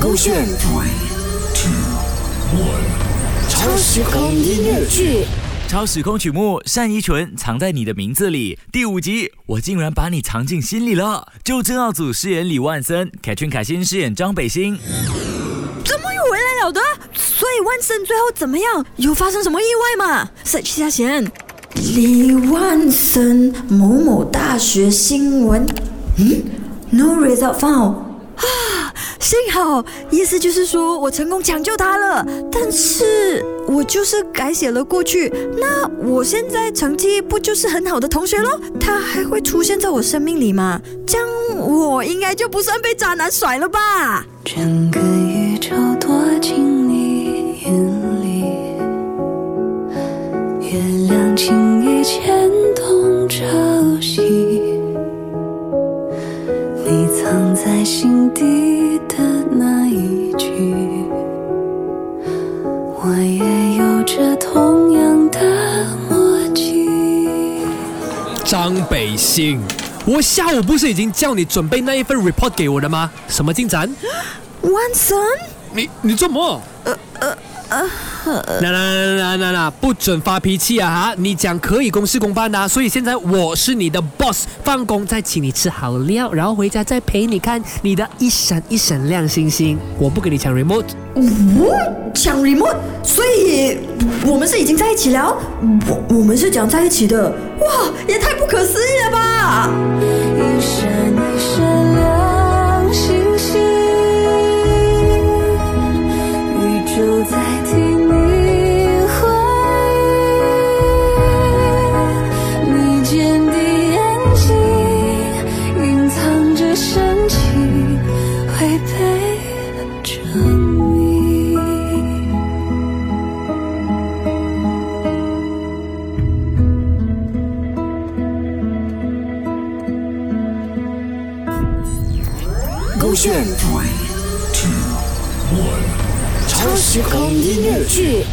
勾选 three two one 超时空音乐剧。超时空曲目《单依纯藏在你的名字里》第五集，我竟然把你藏进心里了。就郑奥组饰演李万森，凯春凯欣饰演张北星。怎么又回来了的？所以万森最后怎么样？有发生什么意外吗？search 下先。李万森某某大学新闻。嗯，no result found。啊，幸好，意思就是说我成功抢救他了。但是我就是改写了过去，那我现在成绩不就是很好的同学喽？他还会出现在我生命里吗？这样我应该就不算被渣男甩了吧？整个宇宙躲进你眼里，月亮轻易牵藏在心底的那一句，我也有着同样的默契。张北星，我下午不是已经叫你准备那一份 report 给我了吗？什么进展？万森，你你做么？呃呃呃，那那那那那那不准发脾气啊哈！你讲可以公事公办啊，所以现在我是你的 boss，放工再请你吃好料，然后回家再陪你看你的一闪一闪亮星星。我不跟你抢 remote，我抢 remote，所以我们是已经在一起了。我我们是讲在一起的，哇，也太不可思议了吧！会陪着你。勾选 three two one 超时空音乐剧。